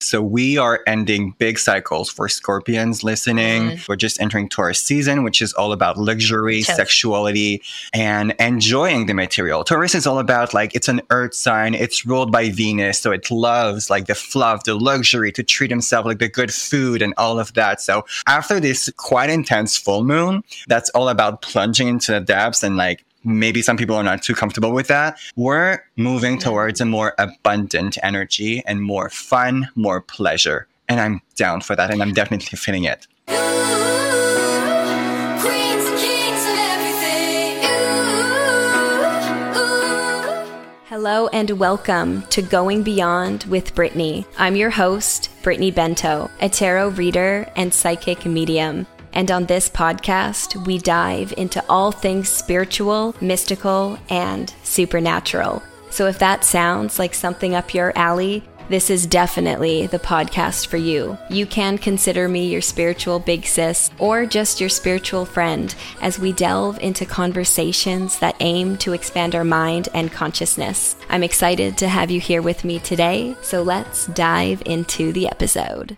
So we are ending big cycles for scorpions listening. Mm. We're just entering Taurus season, which is all about luxury, sexuality, and enjoying the material. Taurus is all about like it's an earth sign. It's ruled by Venus. So it loves like the fluff, the luxury to treat himself like the good food and all of that. So after this quite intense full moon, that's all about plunging into the depths and like maybe some people are not too comfortable with that. We're moving towards a more abundant energy and more fun, more pleasure. And I'm down for that. And I'm definitely feeling it. Hello and welcome to Going Beyond with Brittany. I'm your host, Brittany Bento, a tarot reader and psychic medium. And on this podcast, we dive into all things spiritual, mystical, and supernatural. So if that sounds like something up your alley, this is definitely the podcast for you. You can consider me your spiritual big sis or just your spiritual friend as we delve into conversations that aim to expand our mind and consciousness. I'm excited to have you here with me today, so let's dive into the episode.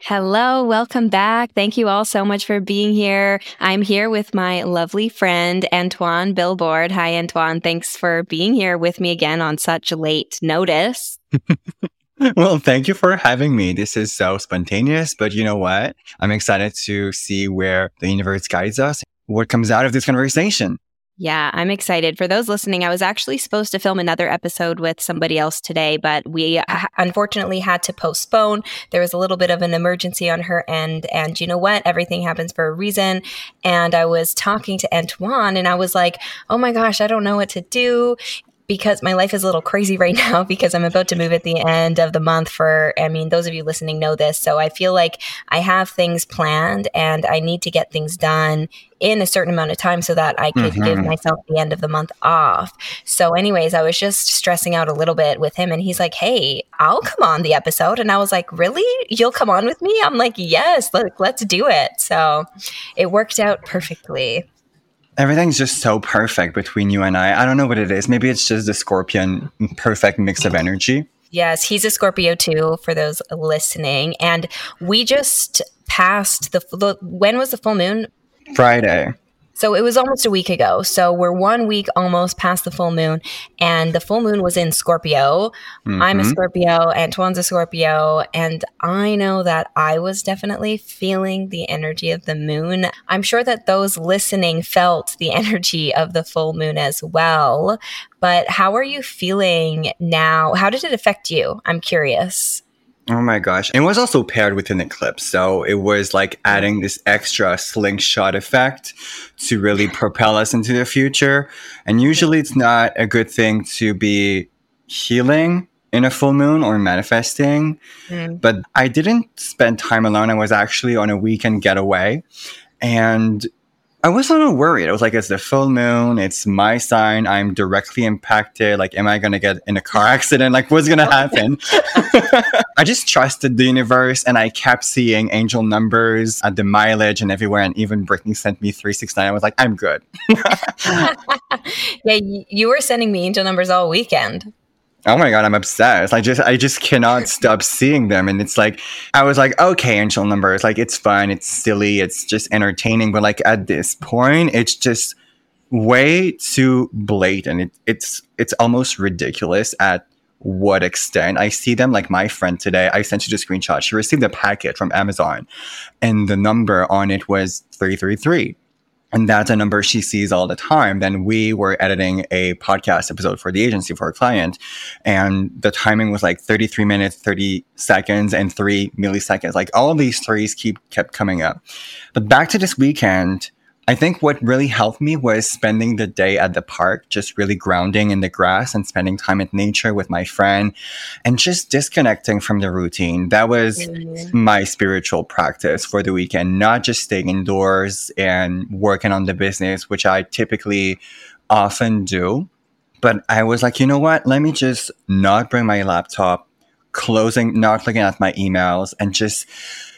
Hello, welcome back. Thank you all so much for being here. I'm here with my lovely friend, Antoine Bilbord. Hi, Antoine. Thanks for being here with me again on such late notice. well, thank you for having me. This is so spontaneous, but you know what? I'm excited to see where the universe guides us, what comes out of this conversation. Yeah, I'm excited. For those listening, I was actually supposed to film another episode with somebody else today, but we unfortunately had to postpone. There was a little bit of an emergency on her end. And you know what? Everything happens for a reason. And I was talking to Antoine and I was like, oh my gosh, I don't know what to do because my life is a little crazy right now because I'm about to move at the end of the month for I mean those of you listening know this so I feel like I have things planned and I need to get things done in a certain amount of time so that I could mm-hmm. give myself the end of the month off. So anyways, I was just stressing out a little bit with him and he's like, "Hey, I'll come on the episode." And I was like, "Really? You'll come on with me?" I'm like, "Yes, let, let's do it." So it worked out perfectly. Everything's just so perfect between you and I. I don't know what it is. Maybe it's just the scorpion perfect mix of energy. Yes, he's a Scorpio too, for those listening. And we just passed the, the when was the full moon? Friday. So it was almost a week ago. So we're one week almost past the full moon, and the full moon was in Scorpio. Mm-hmm. I'm a mm-hmm. Scorpio, Antoine's a Scorpio, and I know that I was definitely feeling the energy of the moon. I'm sure that those listening felt the energy of the full moon as well. But how are you feeling now? How did it affect you? I'm curious. Oh my gosh. It was also paired with an eclipse. So it was like adding this extra slingshot effect to really propel us into the future. And usually it's not a good thing to be healing in a full moon or manifesting. Mm. But I didn't spend time alone. I was actually on a weekend getaway. And I was a little worried. I was like, it's the full moon. It's my sign. I'm directly impacted. Like, am I going to get in a car accident? Like, what's going to happen? I just trusted the universe and I kept seeing angel numbers at the mileage and everywhere. And even Brittany sent me 369. I was like, I'm good. yeah, you were sending me angel numbers all weekend oh my god i'm obsessed. I just i just cannot stop seeing them. And it's like i was like okay angel numbers like it's fun it's silly it's just entertaining. But like at this point it's just way too blatant. It, it's it's almost ridiculous at what extent. I see them like my friend today i sent you the screenshot. She received a packet from amazon and the number on it was 333 and that's a number she sees all the time. Then we were editing a podcast episode for the agency for a client, and the timing was like 33 minutes, 30 seconds, and three milliseconds. Like all of these threes keep kept coming up. But back to this weekend, I think what really helped me was spending the day at the park, just really grounding in the grass and spending time in nature with my friend and just disconnecting from the routine. That was mm-hmm. my spiritual practice for the weekend, not just staying indoors and working on the business, which I typically often do. But I was like, you know what? Let me just not bring my laptop, closing, not looking at my emails, and just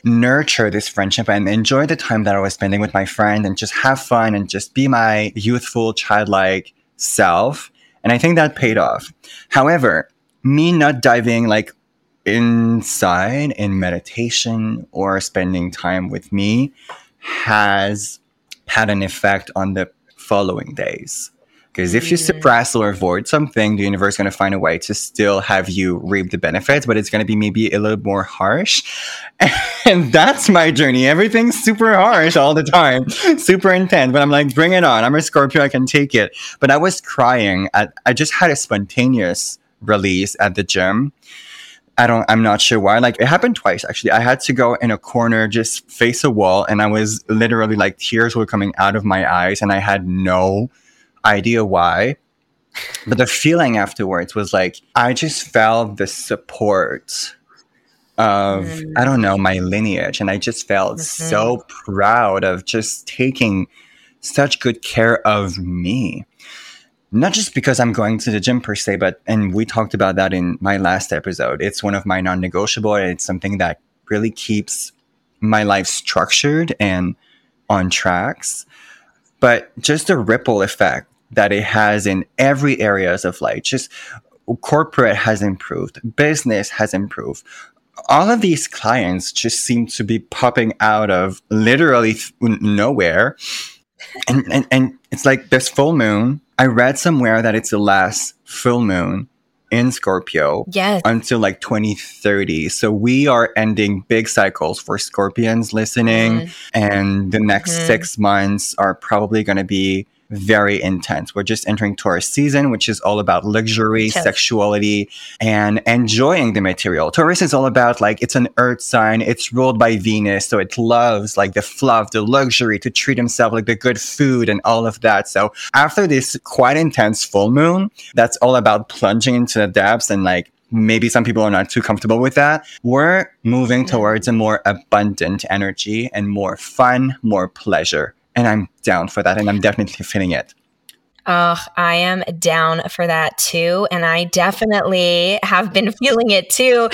nurture this friendship and enjoy the time that I was spending with my friend and just have fun and just be my youthful, childlike self. And I think that paid off. However, me not diving like inside in meditation or spending time with me has had an effect on the following days. Because if you suppress or avoid something, the universe is going to find a way to still have you reap the benefits, but it's going to be maybe a little more harsh. And that's my journey. Everything's super harsh all the time, super intense. But I'm like, bring it on. I'm a Scorpio. I can take it. But I was crying. At, I just had a spontaneous release at the gym. I don't, I'm not sure why. Like it happened twice actually. I had to go in a corner, just face a wall, and I was literally like tears were coming out of my eyes, and I had no idea why. But the feeling afterwards was like, I just felt the support of, mm. I don't know, my lineage. And I just felt mm-hmm. so proud of just taking such good care of me. Not just because I'm going to the gym per se, but, and we talked about that in my last episode. It's one of my non negotiable. It's something that really keeps my life structured and on tracks but just the ripple effect that it has in every areas of life. Just corporate has improved business has improved. All of these clients just seem to be popping out of literally th- nowhere. And, and and it's like this full moon. I read somewhere that it's the last full moon in Scorpio yes. until like 2030. So we are ending big cycles for Scorpions listening. Mm. And the next mm-hmm. six months are probably going to be very intense. We're just entering Taurus season, which is all about luxury, sexuality, and enjoying the material. Taurus is all about like it's an earth sign. It's ruled by Venus, so it loves like the fluff, the luxury, to treat himself like the good food and all of that. So after this quite intense full moon, that's all about plunging into the depths and like maybe some people are not too comfortable with that. We're moving towards a more abundant energy and more fun, more pleasure and I'm down for that, and I'm definitely feeling it. Oh, I am down for that too. And I definitely have been feeling it too.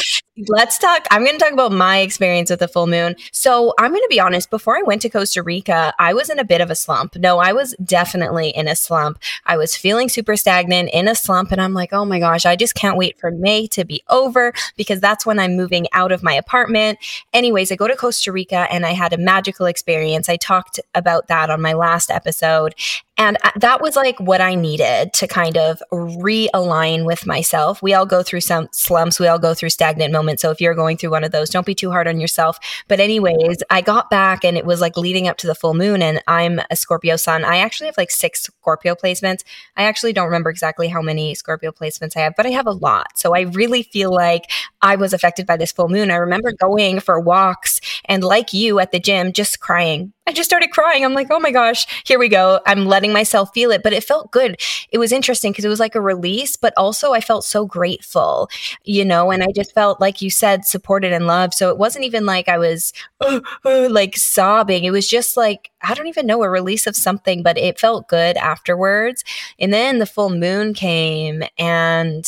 Let's talk. I'm going to talk about my experience with the full moon. So, I'm going to be honest. Before I went to Costa Rica, I was in a bit of a slump. No, I was definitely in a slump. I was feeling super stagnant in a slump. And I'm like, oh my gosh, I just can't wait for May to be over because that's when I'm moving out of my apartment. Anyways, I go to Costa Rica and I had a magical experience. I talked about that on my last episode. And that was like what I needed to kind of realign with myself. We all go through some slumps, we all go through stagnant moments. So if you're going through one of those, don't be too hard on yourself. But, anyways, I got back and it was like leading up to the full moon, and I'm a Scorpio sun. I actually have like six Scorpio placements. I actually don't remember exactly how many Scorpio placements I have, but I have a lot. So I really feel like I was affected by this full moon. I remember going for walks and, like you at the gym, just crying I just started crying. I'm like, oh my gosh, here we go. I'm letting myself feel it. But it felt good. It was interesting because it was like a release, but also I felt so grateful, you know, and I just felt, like you said, supported and loved. So it wasn't even like I was uh, like sobbing. It was just like, I don't even know, a release of something, but it felt good afterwards. And then the full moon came and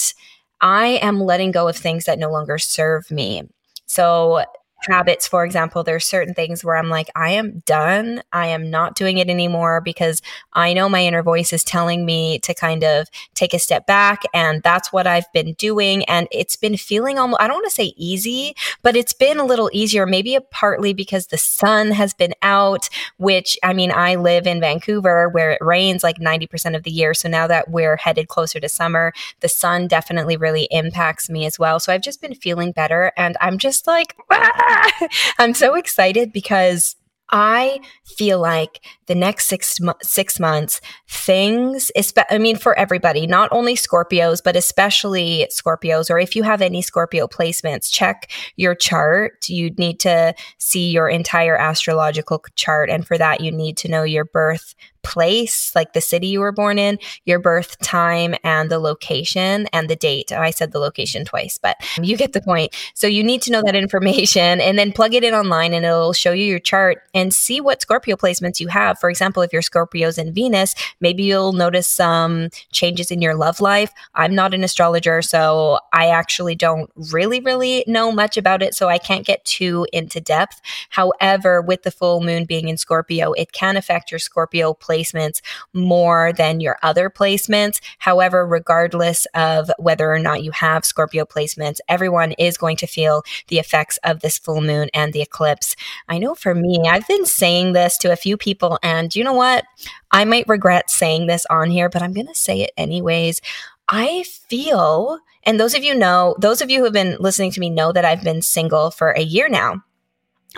I am letting go of things that no longer serve me. So habits, for example, there's certain things where I'm like, I am done. I am not doing it anymore because I know my inner voice is telling me to kind of take a step back. And that's what I've been doing. And it's been feeling almost, I don't want to say easy, but it's been a little easier, maybe partly because the sun has been out, which I mean, I live in Vancouver where it rains like 90% of the year. So now that we're headed closer to summer, the sun definitely really impacts me as well. So I've just been feeling better. And I'm just like, ah! I'm so excited because I feel like the next six six months, things. I mean, for everybody, not only Scorpios, but especially Scorpios. Or if you have any Scorpio placements, check your chart. You need to see your entire astrological chart, and for that, you need to know your birth place, like the city you were born in, your birth time, and the location and the date. I said the location twice, but you get the point. So you need to know that information and then plug it in online and it'll show you your chart and see what Scorpio placements you have For example, if your Scorpio's in Venus, maybe you'll notice some changes in your love life. I'm not an astrologer, so I actually don't really, really know much about it. So I can't get too into depth. However, with the full moon being in Scorpio, it can affect your Scorpio placements more than your other placements. However, regardless of whether or not you have Scorpio placements, everyone is going to feel the effects of this full moon and the eclipse. I know for me, I've been saying this to a few people, and you know what? I might regret saying this on here, but I'm going to say it anyways. I feel, and those of you know, those of you who have been listening to me know that I've been single for a year now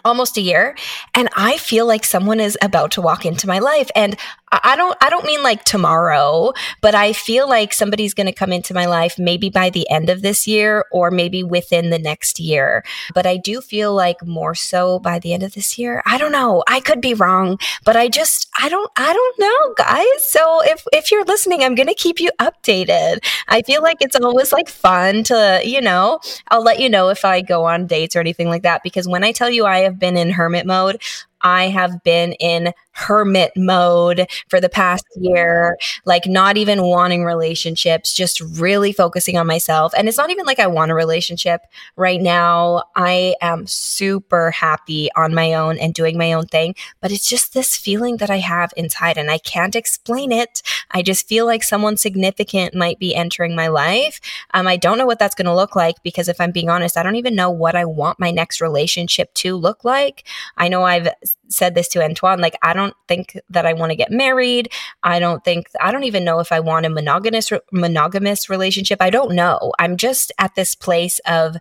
almost a year and i feel like someone is about to walk into my life and I don't I don't mean like tomorrow, but I feel like somebody's going to come into my life maybe by the end of this year or maybe within the next year. But I do feel like more so by the end of this year. I don't know. I could be wrong, but I just I don't I don't know, guys. So if if you're listening, I'm going to keep you updated. I feel like it's always like fun to, you know, I'll let you know if I go on dates or anything like that because when I tell you I have been in hermit mode, I have been in hermit mode for the past year, like not even wanting relationships, just really focusing on myself. And it's not even like I want a relationship right now. I am super happy on my own and doing my own thing, but it's just this feeling that I have inside and I can't explain it. I just feel like someone significant might be entering my life. Um, I don't know what that's going to look like because if I'm being honest, I don't even know what I want my next relationship to look like. I know I've said this to Antoine, like, I don't think that I want to get married. I don't think, I don't even know if I want a monogamous, monogamous relationship. I don't know. I'm just at this place of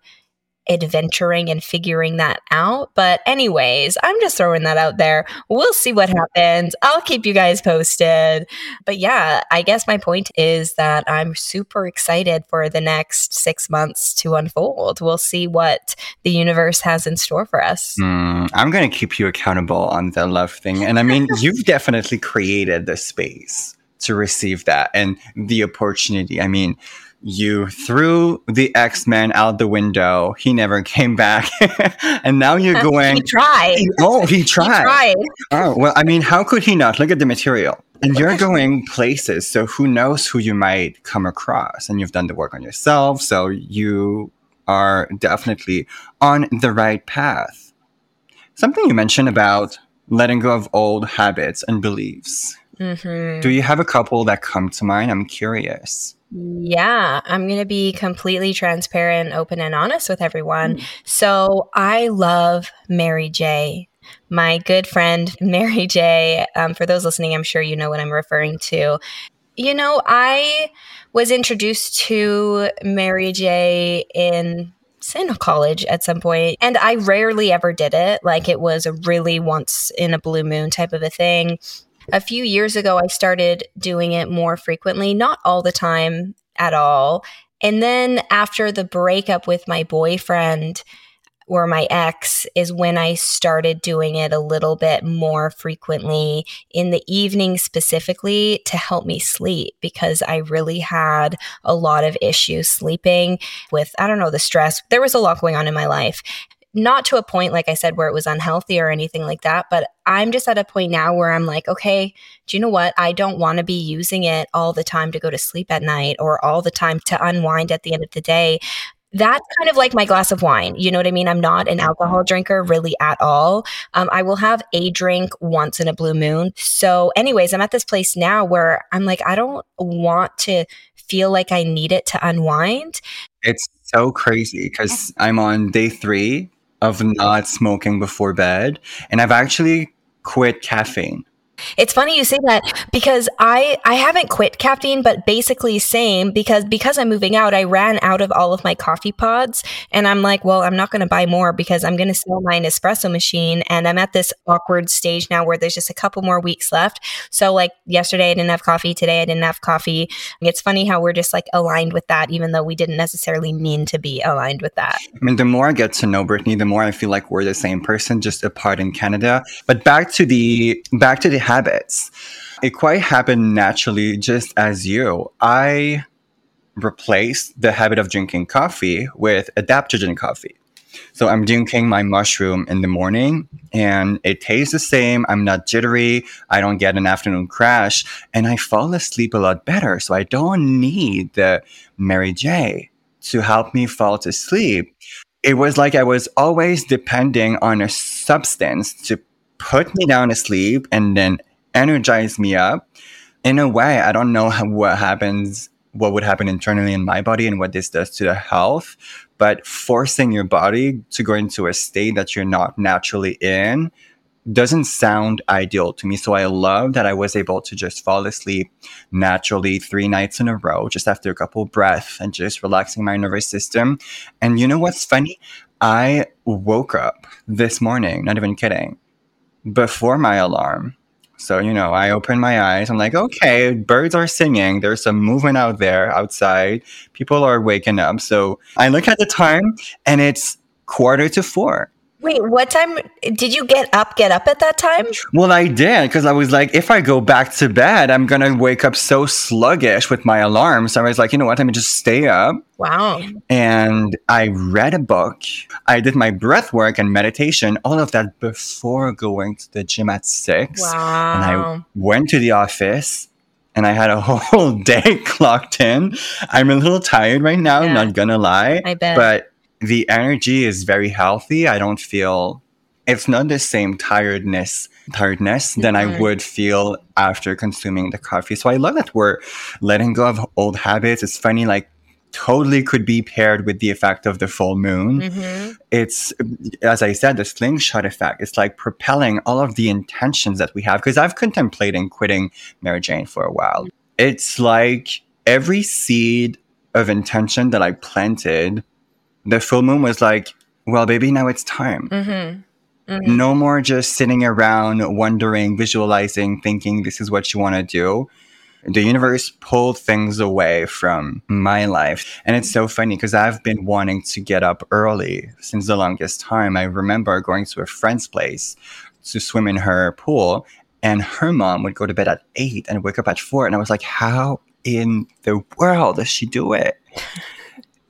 adventuring and figuring that out. But, anyways, I'm just throwing that out there. We'll see what happens. I'll keep you guys posted. But yeah, I guess my point is that I'm super excited for the next six months to unfold. We'll see what the universe has in store for us. Mm, I'm going to keep you accountable on the love thing. And I mean, you've definitely created the space to receive that and the opportunity. I mean, you threw the X-Men out the window. He never came back. and now you're going He tried. Oh, he tried. He tried. Oh, well, I mean, how could he not? Look at the material. And you're going places, so who knows who you might come across. And you've done the work on yourself, so you are definitely on the right path. Something you mentioned about letting go of old habits and beliefs. Mm-hmm. Do you have a couple that come to mind? I'm curious. Yeah, I'm going to be completely transparent, open, and honest with everyone. Mm. So I love Mary J. My good friend, Mary J. Um, for those listening, I'm sure you know what I'm referring to. You know, I was introduced to Mary J. in in college at some point and i rarely ever did it like it was a really once in a blue moon type of a thing a few years ago, I started doing it more frequently, not all the time at all. And then after the breakup with my boyfriend, or my ex is when I started doing it a little bit more frequently in the evening specifically to help me sleep because I really had a lot of issues sleeping with, I don't know, the stress. There was a lot going on in my life not to a point, like I said, where it was unhealthy or anything like that. But I'm just at a point now where I'm like, okay, do you know what? I don't want to be using it all the time to go to sleep at night or all the time to unwind at the end of the day. That's kind of like my glass of wine. You know what I mean? I'm not an alcohol drinker really at all. Um, I will have a drink once in a blue moon. So, anyways, I'm at this place now where I'm like, I don't want to feel like I need it to unwind. It's so crazy because I'm on day three of not smoking before bed. And I've actually quit caffeine. It's funny you say that because I I haven't quit caffeine, but basically same because because I'm moving out, I ran out of all of my coffee pods, and I'm like, well, I'm not going to buy more because I'm going to sell my espresso machine, and I'm at this awkward stage now where there's just a couple more weeks left. So like yesterday, I didn't have coffee. Today, I didn't have coffee. It's funny how we're just like aligned with that, even though we didn't necessarily mean to be aligned with that. I mean, the more I get to know Brittany, the more I feel like we're the same person, just apart in Canada. But back to the back to the habits. It quite happened naturally, just as you. I replaced the habit of drinking coffee with adaptogen coffee. So I'm drinking my mushroom in the morning and it tastes the same. I'm not jittery. I don't get an afternoon crash and I fall asleep a lot better. So I don't need the Mary J to help me fall to sleep. It was like I was always depending on a substance to put me down to sleep and then energize me up. In a way, I don't know how, what happens, what would happen internally in my body and what this does to the health, but forcing your body to go into a state that you're not naturally in doesn't sound ideal to me. So I love that I was able to just fall asleep naturally three nights in a row, just after a couple breaths and just relaxing my nervous system. And you know what's funny? I woke up this morning, not even kidding, before my alarm. So, you know, I open my eyes. I'm like, okay, birds are singing. There's some movement out there outside. People are waking up. So I look at the time and it's quarter to four. Wait, what time did you get up? Get up at that time? Well, I did because I was like, if I go back to bed, I'm gonna wake up so sluggish with my alarm. So I was like, you know what? Let me just stay up. Wow. And I read a book. I did my breath work and meditation, all of that before going to the gym at six. Wow. And I went to the office and I had a whole day clocked in. I'm a little tired right now, yeah. not gonna lie. I bet. But the energy is very healthy. I don't feel it's not the same tiredness tiredness than I mm-hmm. would feel after consuming the coffee. So I love that we're letting go of old habits. It's funny, like totally could be paired with the effect of the full moon. Mm-hmm. It's as I said, the slingshot effect. It's like propelling all of the intentions that we have. Because I've contemplated quitting Mary Jane for a while. It's like every seed of intention that I planted the full moon was like, well, baby, now it's time. Mm-hmm. Mm-hmm. No more just sitting around wondering, visualizing, thinking this is what you want to do. The universe pulled things away from my life. And it's so funny because I've been wanting to get up early since the longest time. I remember going to a friend's place to swim in her pool, and her mom would go to bed at eight and wake up at four. And I was like, how in the world does she do it?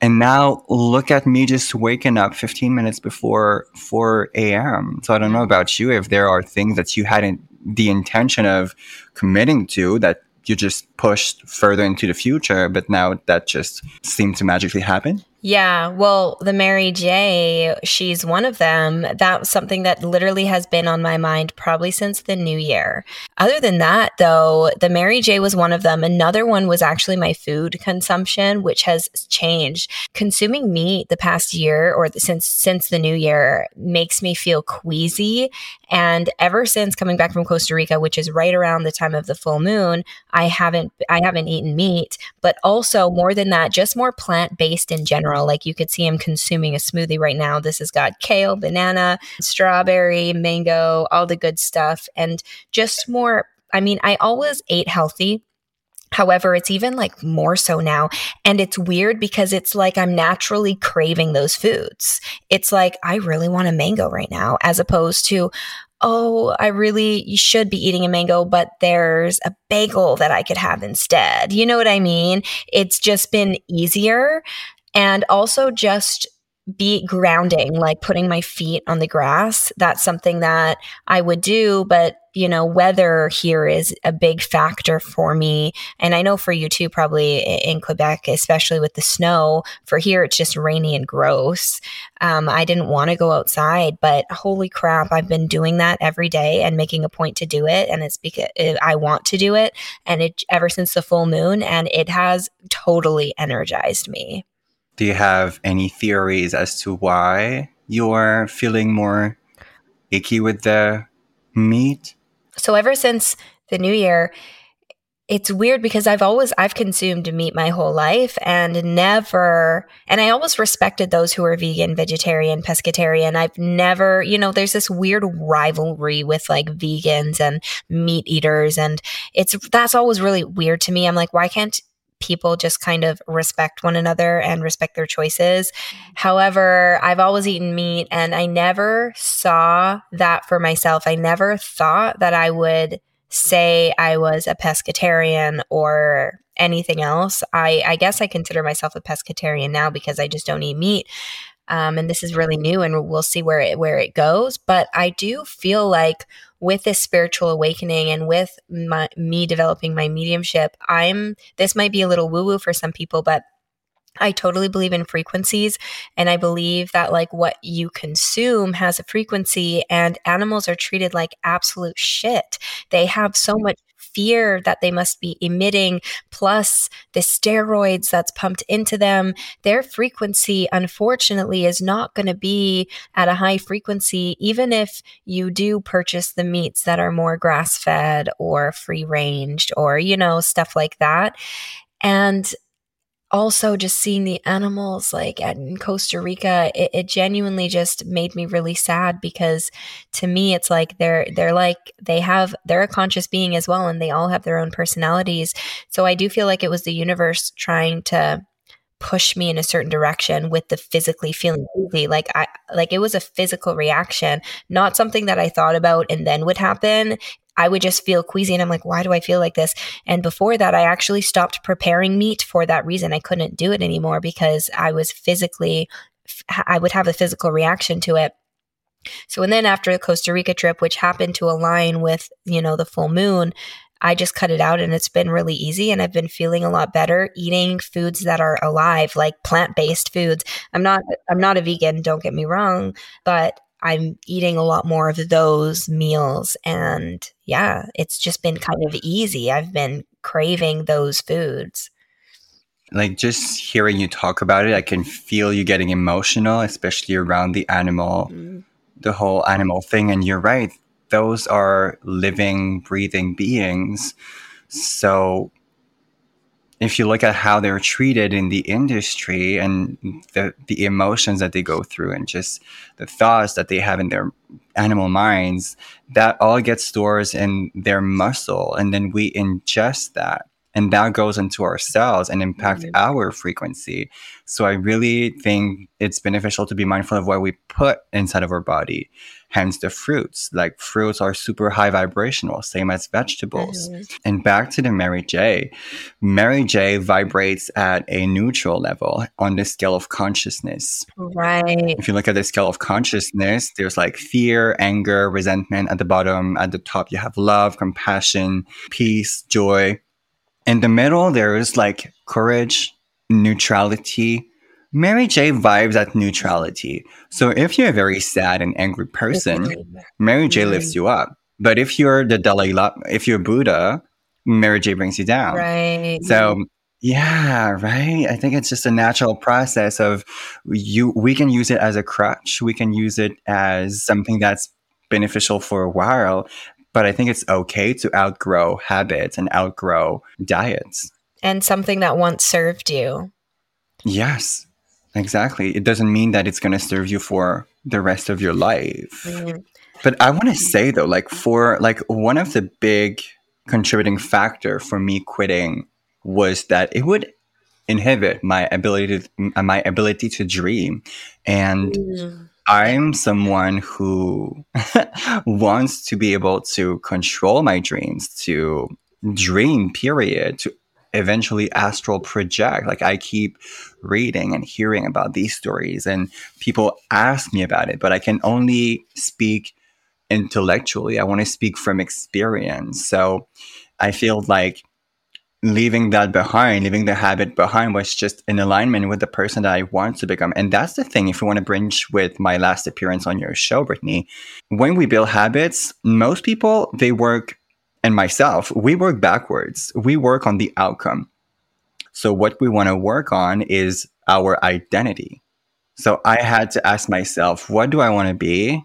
And now look at me just waking up 15 minutes before 4 a.m. So I don't know about you if there are things that you hadn't the intention of committing to that you just pushed further into the future, but now that just seemed to magically happen. Yeah, well, the Mary J, she's one of them. That's something that literally has been on my mind probably since the new year. Other than that, though, the Mary J was one of them. Another one was actually my food consumption, which has changed. Consuming meat the past year or since since the new year makes me feel queasy, and ever since coming back from Costa Rica, which is right around the time of the full moon, I haven't I haven't eaten meat, but also more than that, just more plant-based in general. Like you could see him consuming a smoothie right now. This has got kale, banana, strawberry, mango, all the good stuff, and just more. I mean, I always ate healthy. However, it's even like more so now. And it's weird because it's like I'm naturally craving those foods. It's like I really want a mango right now, as opposed to, oh, I really should be eating a mango, but there's a bagel that I could have instead. You know what I mean? It's just been easier and also just be grounding, like putting my feet on the grass. That's something that I would do, but you know, weather here is a big factor for me. And I know for you too, probably in Quebec, especially with the snow. For here, it's just rainy and gross. Um, I didn't want to go outside, but holy crap, I've been doing that every day and making a point to do it. And it's because I want to do it. And it ever since the full moon, and it has totally energized me. Do you have any theories as to why you're feeling more icky with the meat? So ever since the new year, it's weird because I've always I've consumed meat my whole life and never and I always respected those who are vegan, vegetarian, pescatarian. I've never, you know, there's this weird rivalry with like vegans and meat eaters and it's that's always really weird to me. I'm like, why can't people just kind of respect one another and respect their choices. However, I've always eaten meat and I never saw that for myself. I never thought that I would say I was a pescatarian or anything else. I, I guess I consider myself a pescatarian now because I just don't eat meat. Um, and this is really new, and we'll see where it where it goes. But I do feel like with this spiritual awakening and with my, me developing my mediumship, I'm this might be a little woo woo for some people, but I totally believe in frequencies and I believe that like what you consume has a frequency and animals are treated like absolute shit. They have so mm. much fear that they must be emitting plus the steroids that's pumped into them their frequency unfortunately is not going to be at a high frequency even if you do purchase the meats that are more grass fed or free ranged or you know stuff like that. And also just seeing the animals like at, in Costa Rica, it, it, genuinely just made me really sad because to me it's like they're they're like they have they're a conscious being as well and they all have their own personalities. So I do feel like it was the universe trying to push me in a certain direction with the physically feeling like i like it was a physical reaction not something that i thought about and then would happen I would just feel queasy and I'm like, why do I feel like this? And before that, I actually stopped preparing meat for that reason. I couldn't do it anymore because I was physically, I would have a physical reaction to it. So, and then after the Costa Rica trip, which happened to align with, you know, the full moon, I just cut it out and it's been really easy and I've been feeling a lot better eating foods that are alive like plant-based foods. I'm not I'm not a vegan, don't get me wrong, but I'm eating a lot more of those meals. And yeah, it's just been kind of easy. I've been craving those foods. Like just hearing you talk about it, I can feel you getting emotional, especially around the animal, mm. the whole animal thing. And you're right, those are living, breathing beings. So if you look at how they're treated in the industry and the, the emotions that they go through and just the thoughts that they have in their animal minds, that all gets stored in their muscle. And then we ingest that and that goes into our cells and impact mm-hmm. our frequency. So I really think it's beneficial to be mindful of what we put inside of our body. Hence the fruits. Like fruits are super high vibrational, same as vegetables. Mm-hmm. And back to the Mary J. Mary J vibrates at a neutral level on the scale of consciousness. Right. If you look at the scale of consciousness, there's like fear, anger, resentment at the bottom. At the top, you have love, compassion, peace, joy in the middle, there is like courage, neutrality. Mary J vibes at neutrality. So if you're a very sad and angry person, Mary J mm-hmm. lifts you up. But if you're the Dalai Lama, if you're Buddha, Mary J brings you down. Right. So yeah, right. I think it's just a natural process of you. We can use it as a crutch. We can use it as something that's beneficial for a while, but I think it's okay to outgrow habits and outgrow diets. And something that once served you. Yes, exactly. It doesn't mean that it's going to serve you for the rest of your life. Mm-hmm. But I want to say though, like for like one of the big contributing factor for me quitting was that it would inhibit my ability to my ability to dream and mm. I'm someone who wants to be able to control my dreams, to dream, period, to eventually astral project. Like I keep reading and hearing about these stories, and people ask me about it, but I can only speak intellectually. I want to speak from experience. So I feel like leaving that behind, leaving the habit behind was just in alignment with the person that I want to become. And that's the thing, if you want to bridge with my last appearance on your show, Brittany, when we build habits, most people, they work, and myself, we work backwards. We work on the outcome. So what we want to work on is our identity. So I had to ask myself, what do I want to be?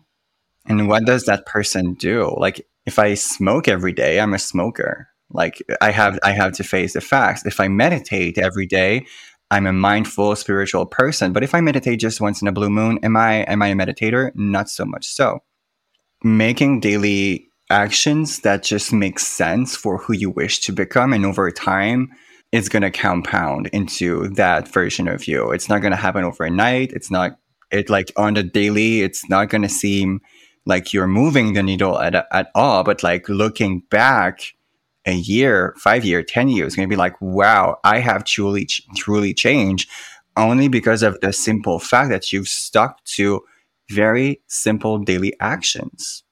And what does that person do? Like if I smoke every day, I'm a smoker like I have I have to face the facts. If I meditate every day, I'm a mindful spiritual person. But if I meditate just once in a blue moon, am I am I a meditator? Not so much so. Making daily actions that just make sense for who you wish to become and over time it's going to compound into that version of you. It's not going to happen overnight. It's not it like on the daily, it's not going to seem like you're moving the needle at, at all, but like looking back, a year, five year, 10 years, going to be like, wow, I have truly, truly changed. only because of the simple fact that you've stuck to very simple daily actions.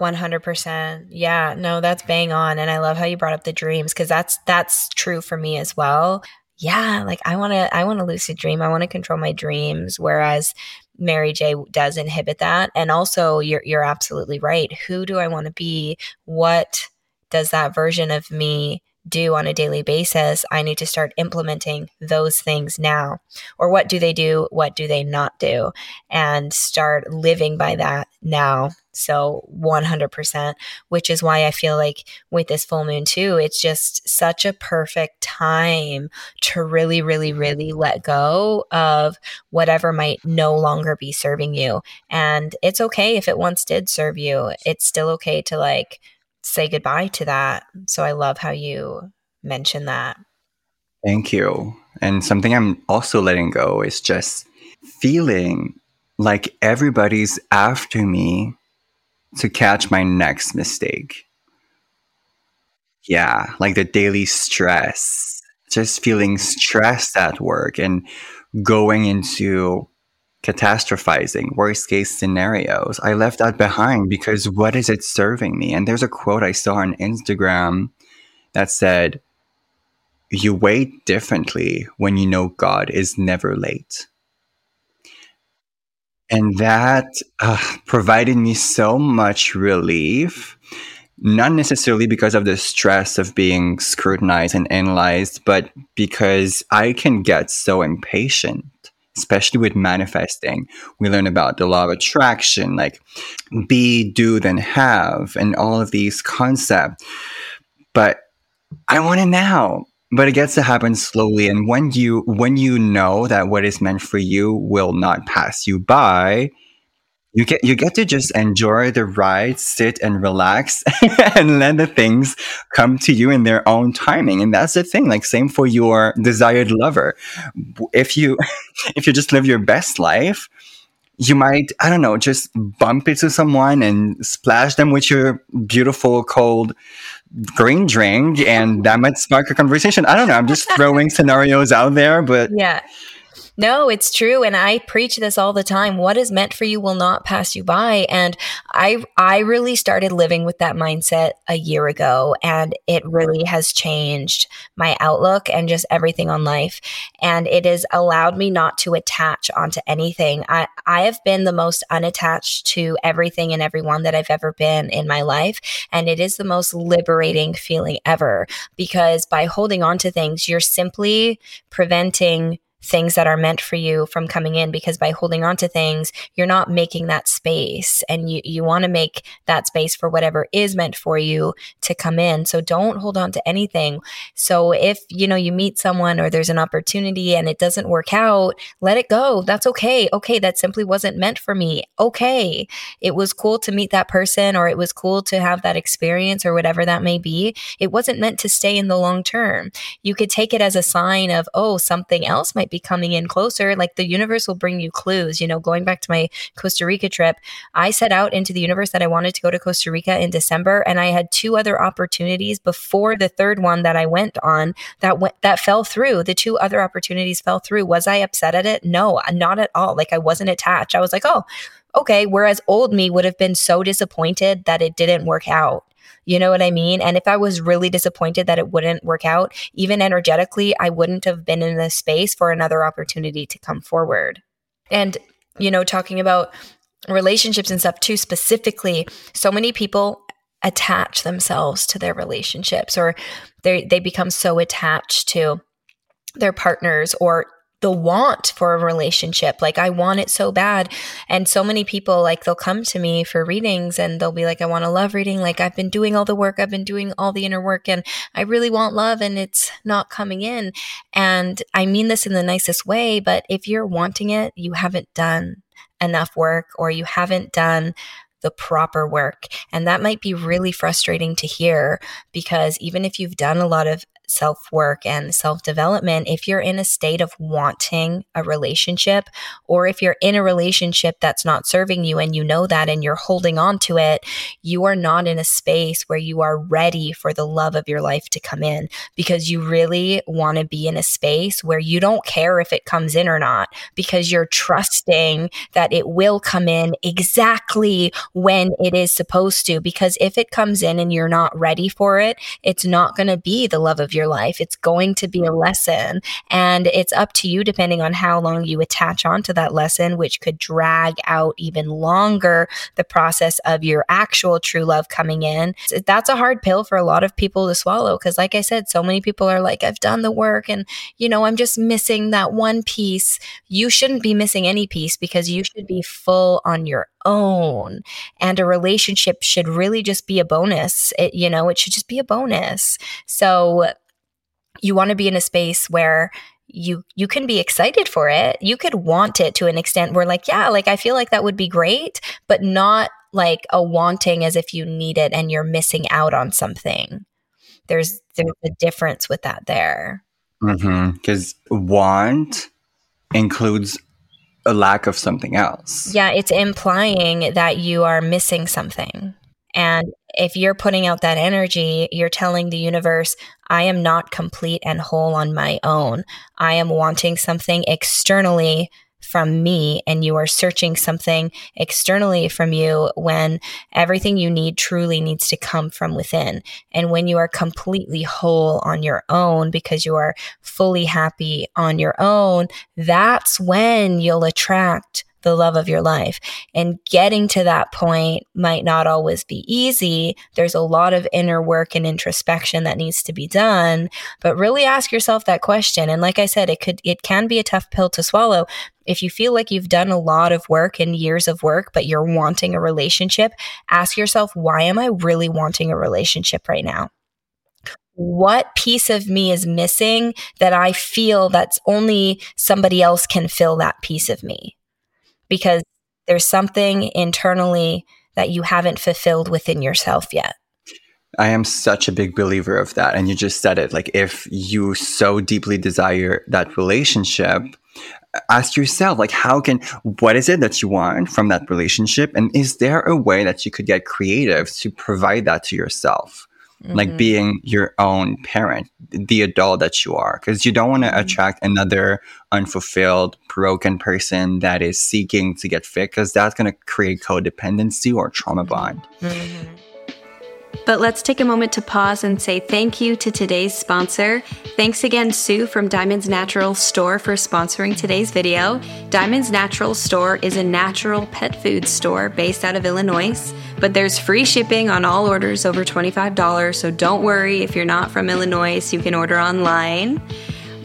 100%. Yeah, no, that's bang on and I love how you brought up the dreams cuz that's that's true for me as well. Yeah, like I want to I want to lucid dream. I want to control my dreams whereas Mary J does inhibit that. And also you're you're absolutely right. Who do I want to be? What does that version of me do on a daily basis, I need to start implementing those things now. Or what do they do? What do they not do? And start living by that now. So 100%, which is why I feel like with this full moon too, it's just such a perfect time to really, really, really let go of whatever might no longer be serving you. And it's okay if it once did serve you, it's still okay to like, say goodbye to that. So I love how you mention that. Thank you. And something I'm also letting go is just feeling like everybody's after me to catch my next mistake. Yeah, like the daily stress, just feeling stressed at work and going into catastrophizing, worst case scenarios. I left that behind because what is it serving me? And there's a quote I saw on Instagram that said, You wait differently when you know God is never late. And that uh, provided me so much relief, not necessarily because of the stress of being scrutinized and analyzed, but because I can get so impatient especially with manifesting. We learn about the law of attraction, like be, do, then have, and all of these concepts. But I want it now. But it gets to happen slowly. And when you when you know that what is meant for you will not pass you by, you get you get to just enjoy the ride, sit and relax, and let the things come to you in their own timing. And that's the thing. Like same for your desired lover. If you if you just live your best life, you might I don't know just bump into someone and splash them with your beautiful cold green drink, and that might spark a conversation. I don't know. I'm just throwing scenarios out there, but yeah no, it's true. And I preach this all the time. What is meant for you will not pass you by. And I, I really started living with that mindset a year ago and it really has changed my outlook and just everything on life. And it has allowed me not to attach onto anything. I, I have been the most unattached to everything and everyone that I've ever been in my life. And it is the most liberating feeling ever because by holding on to things, you're simply preventing things that are meant for you from coming in because by holding on to things you're not making that space and you you want to make that space for whatever is meant for you to come in. So don't hold on to anything. So if you know you meet someone or there's an opportunity and it doesn't work out let it go. That's okay. Okay that simply wasn't meant for me. Okay it was cool to meet that person or it was cool to have that experience or whatever that may be. It wasn't meant to stay in the long term. You could take it as a sign of oh something else might might be coming in closer, like the universe will bring you clues. You know, going back to my Costa Rica trip, I set out into the universe that I wanted to go to Costa Rica in December, and I had two other opportunities before the third one that I went on that went that fell through. The two other opportunities fell through. Was I upset at it? No, not at all. Like I wasn't attached. I was like, oh, okay. Whereas old me would have been so disappointed that it didn't work out. You know what I mean? And if I was really disappointed that it wouldn't work out, even energetically, I wouldn't have been in the space for another opportunity to come forward. And, you know, talking about relationships and stuff too, specifically, so many people attach themselves to their relationships or they they become so attached to their partners or the want for a relationship. Like I want it so bad. And so many people like they'll come to me for readings and they'll be like, I want a love reading. Like I've been doing all the work. I've been doing all the inner work and I really want love and it's not coming in. And I mean this in the nicest way, but if you're wanting it, you haven't done enough work or you haven't done the proper work. And that might be really frustrating to hear because even if you've done a lot of self work and self development, if you're in a state of wanting a relationship, or if you're in a relationship that's not serving you and you know that and you're holding on to it, you are not in a space where you are ready for the love of your life to come in because you really want to be in a space where you don't care if it comes in or not because you're trusting that it will come in exactly when it is supposed to. Because if it comes in and you're not ready for it, it's not going to be the love of your life. It's going to be a lesson. And it's up to you, depending on how long you attach onto that lesson, which could drag out even longer the process of your actual true love coming in. That's a hard pill for a lot of people to swallow. Cause, like I said, so many people are like, I've done the work and, you know, I'm just missing that one piece. You shouldn't be missing any piece because you should be full on your own. And a relationship should really just be a bonus. It, you know, it should just be a bonus. So you want to be in a space where you you can be excited for it. You could want it to an extent where like, yeah, like I feel like that would be great, but not like a wanting as if you need it and you're missing out on something. There's there's a difference with that there. Because mm-hmm. want includes a lack of something else. Yeah, it's implying that you are missing something. And if you're putting out that energy, you're telling the universe, I am not complete and whole on my own. I am wanting something externally from me and you are searching something externally from you when everything you need truly needs to come from within. And when you are completely whole on your own because you are fully happy on your own, that's when you'll attract the love of your life. And getting to that point might not always be easy. There's a lot of inner work and introspection that needs to be done, but really ask yourself that question. And like I said, it could, it can be a tough pill to swallow. If you feel like you've done a lot of work and years of work, but you're wanting a relationship, ask yourself, why am I really wanting a relationship right now? what piece of me is missing that I feel that's only somebody else can fill that piece of me because there's something internally that you haven't fulfilled within yourself yet. I am such a big believer of that. And you just said it like, if you so deeply desire that relationship, ask yourself, like, how can, what is it that you want from that relationship? And is there a way that you could get creative to provide that to yourself? Mm-hmm. like being your own parent, the adult that you are, because you don't want to mm-hmm. attract another unfulfilled, broken person that is seeking to get fit, because that's going to create codependency or trauma bond. Mm-hmm. But let's take a moment to pause and say thank you to today's sponsor. Thanks again, Sue from Diamonds Natural Store, for sponsoring today's video. Diamonds Natural Store is a natural pet food store based out of Illinois, but there's free shipping on all orders over $25, so don't worry if you're not from Illinois, you can order online.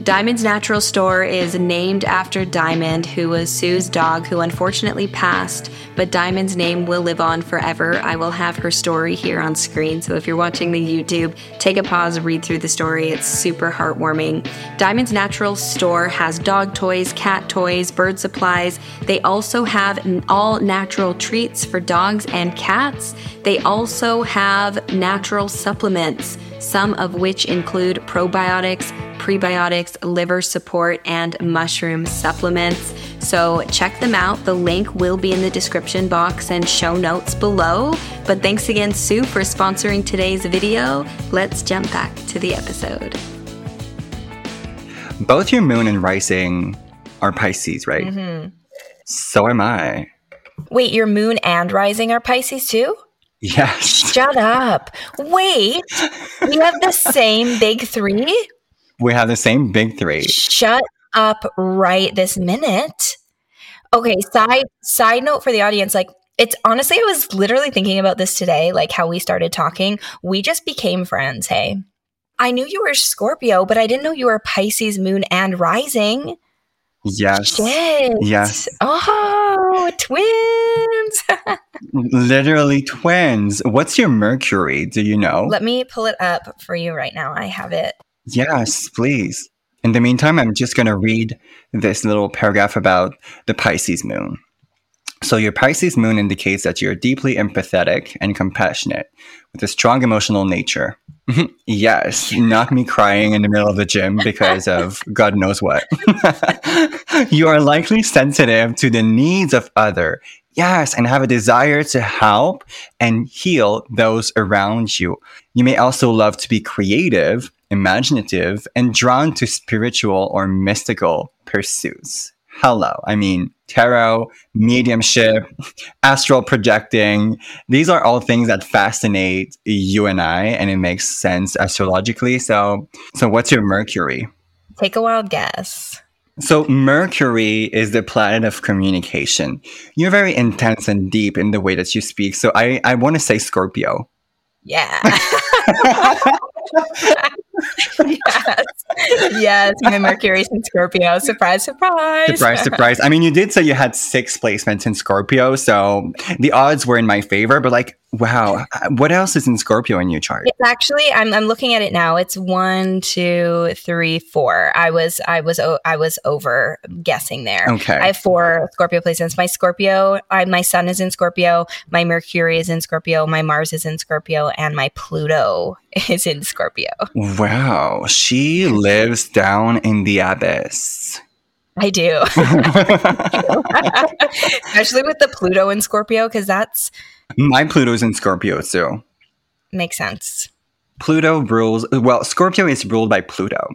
Diamond's Natural Store is named after Diamond, who was Sue's dog, who unfortunately passed, but Diamond's name will live on forever. I will have her story here on screen, so if you're watching the YouTube, take a pause, read through the story. It's super heartwarming. Diamond's Natural Store has dog toys, cat toys, bird supplies. They also have all natural treats for dogs and cats. They also have natural supplements, some of which include probiotics prebiotics, liver support, and mushroom supplements. So check them out. The link will be in the description box and show notes below. But thanks again, Sue, for sponsoring today's video. Let's jump back to the episode. Both your moon and rising are Pisces, right? Mm-hmm. So am I. Wait, your moon and rising are Pisces too? Yes. Shut up. Wait, we have the same big three? We have the same big three. Shut up right this minute. Okay, side side note for the audience, like it's honestly, I was literally thinking about this today, like how we started talking. We just became friends, hey. I knew you were Scorpio, but I didn't know you were Pisces moon and rising. Yes. Shit. Yes. Oh, twins. Literally twins. What's your Mercury? Do you know? Let me pull it up for you right now. I have it. Yes, please. In the meantime, I'm just going to read this little paragraph about the Pisces moon. So, your Pisces moon indicates that you're deeply empathetic and compassionate with a strong emotional nature. yes, not me crying in the middle of the gym because of God knows what. you are likely sensitive to the needs of other. Yes, and have a desire to help and heal those around you. You may also love to be creative, imaginative, and drawn to spiritual or mystical pursuits hello. I mean, tarot, mediumship, astral projecting. These are all things that fascinate you and I, and it makes sense astrologically. So, so what's your Mercury? Take a wild guess. So, Mercury is the planet of communication. You're very intense and deep in the way that you speak. So, I, I want to say Scorpio. Yeah. yes. Yes. My Mercury's in Scorpio. Surprise, surprise. Surprise, surprise. I mean, you did say you had six placements in Scorpio, so the odds were in my favor, but like, wow. What else is in Scorpio in your chart? It's actually I'm I'm looking at it now. It's one, two, three, four. I was I was I was over guessing there. Okay. I have four Scorpio placements. My Scorpio, I, my sun is in Scorpio, my Mercury is in Scorpio, my Mars is in Scorpio, and my Pluto is in Scorpio. Wow. She lives down in the abyss. I do. Especially with the Pluto in Scorpio, because that's. My Pluto's in Scorpio too. Makes sense. Pluto rules, well, Scorpio is ruled by Pluto.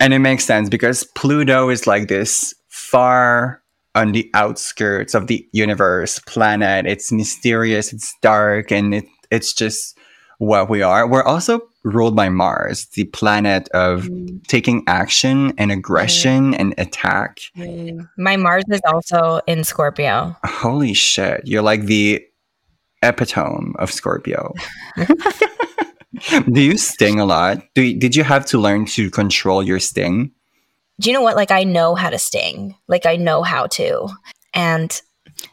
And it makes sense because Pluto is like this far on the outskirts of the universe planet. It's mysterious, it's dark, and it, it's just what we are. We're also ruled by Mars, the planet of mm. taking action and aggression mm. and attack. Mm. My Mars is also in Scorpio. Holy shit. You're like the epitome of Scorpio. Do you sting a lot? Do you, did you have to learn to control your sting? Do you know what? Like, I know how to sting. Like, I know how to. And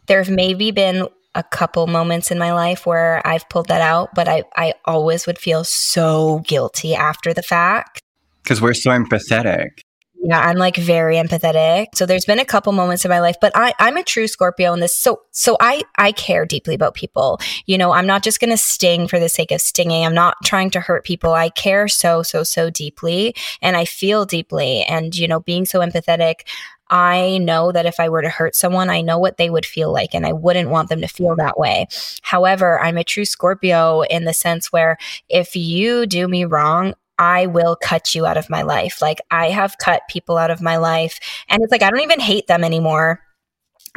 there have maybe been a couple moments in my life where I've pulled that out, but I, I always would feel so guilty after the fact. Because we're so empathetic. Yeah, I'm like very empathetic. So there's been a couple moments in my life, but I, I'm a true Scorpio in this. So so I I care deeply about people. You know, I'm not just gonna sting for the sake of stinging. I'm not trying to hurt people. I care so, so, so deeply and I feel deeply. And, you know, being so empathetic, I know that if I were to hurt someone, I know what they would feel like, and I wouldn't want them to feel that way. However, I'm a true Scorpio in the sense where if you do me wrong, I will cut you out of my life. Like I have cut people out of my life, and it's like I don't even hate them anymore.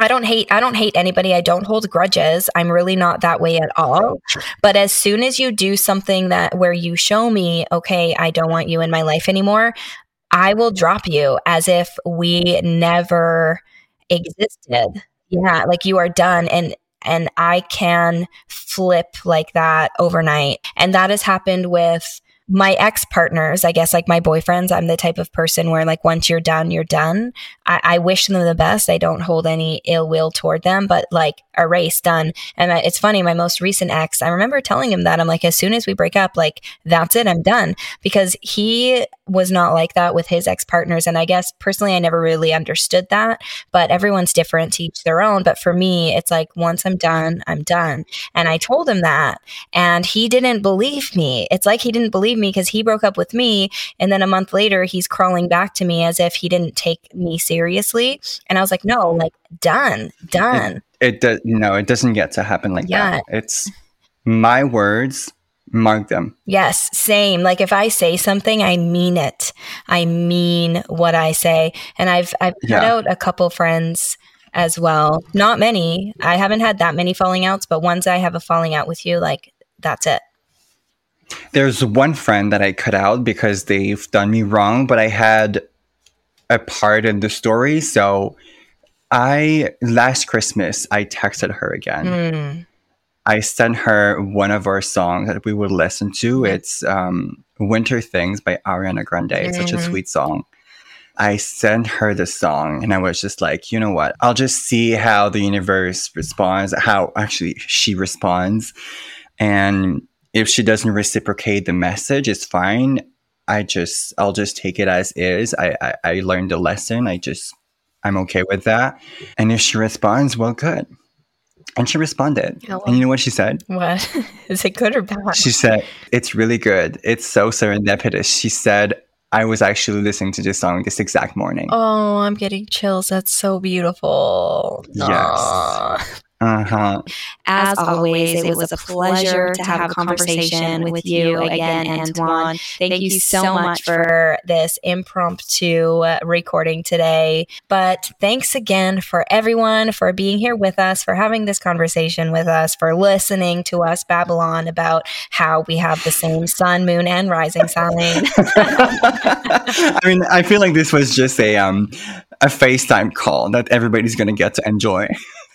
I don't hate I don't hate anybody. I don't hold grudges. I'm really not that way at all. But as soon as you do something that where you show me, okay, I don't want you in my life anymore, I will drop you as if we never existed. Yeah, like you are done and and I can flip like that overnight. And that has happened with my ex partners, I guess, like my boyfriends, I'm the type of person where, like, once you're done, you're done. I, I wish them the best. I don't hold any ill will toward them, but like, a race done. And I, it's funny, my most recent ex, I remember telling him that I'm like, as soon as we break up, like, that's it, I'm done. Because he was not like that with his ex partners. And I guess personally, I never really understood that, but everyone's different to each their own. But for me, it's like, once I'm done, I'm done. And I told him that, and he didn't believe me. It's like he didn't believe me because he broke up with me. And then a month later, he's crawling back to me as if he didn't take me seriously. And I was like, no, like, done, done. It, it does, no, it doesn't get to happen like yeah. that. It's my words mark them. Yes, same. Like if I say something, I mean it. I mean what I say. And I've I've put yeah. out a couple friends as well. Not many. I haven't had that many falling outs, but once I have a falling out with you, like that's it. There's one friend that I cut out because they've done me wrong, but I had a part in the story. So I, last Christmas, I texted her again. Mm. I sent her one of our songs that we would listen to. It's um, Winter Things by Ariana Grande. It's mm-hmm. such a mm-hmm. sweet song. I sent her the song and I was just like, you know what? I'll just see how the universe responds, how actually she responds. And if she doesn't reciprocate the message, it's fine. I just I'll just take it as is. I I, I learned a lesson. I just I'm okay with that. And if she responds, well, good. And she responded. Hello. And you know what she said? What? Is it good or bad? She said, It's really good. It's so serendipitous. She said, I was actually listening to this song this exact morning. Oh, I'm getting chills. That's so beautiful. Yes. Aw. Uh huh. As always, it was a pleasure to have a conversation with you again, Antoine. Thank you so much for this impromptu uh, recording today. But thanks again for everyone for being here with us, for having this conversation with us, for listening to us Babylon about how we have the same sun, moon, and rising sign. I mean, I feel like this was just a um a FaceTime call that everybody's gonna get to enjoy.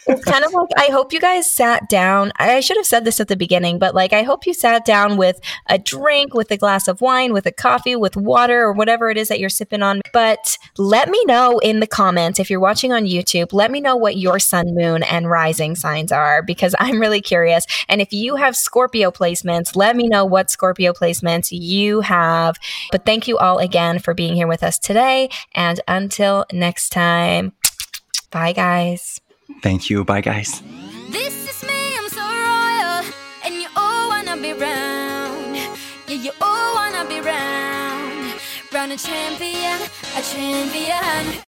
It's kind of like I hope you guys sat down. I should have said this at the beginning, but like I hope you sat down with a drink, with a glass of wine, with a coffee, with water, or whatever it is that you're sipping on. But let me know in the comments if you're watching on YouTube. Let me know what your sun, moon, and rising signs are because I'm really curious. And if you have Scorpio placements, let me know what Scorpio placements you have. But thank you all again for being here with us today. And until next time, bye, guys. Thank you. Bye, guys. This is me, I'm so royal, and you all wanna be round. Yeah, you all wanna be round. Round a champion, a champion.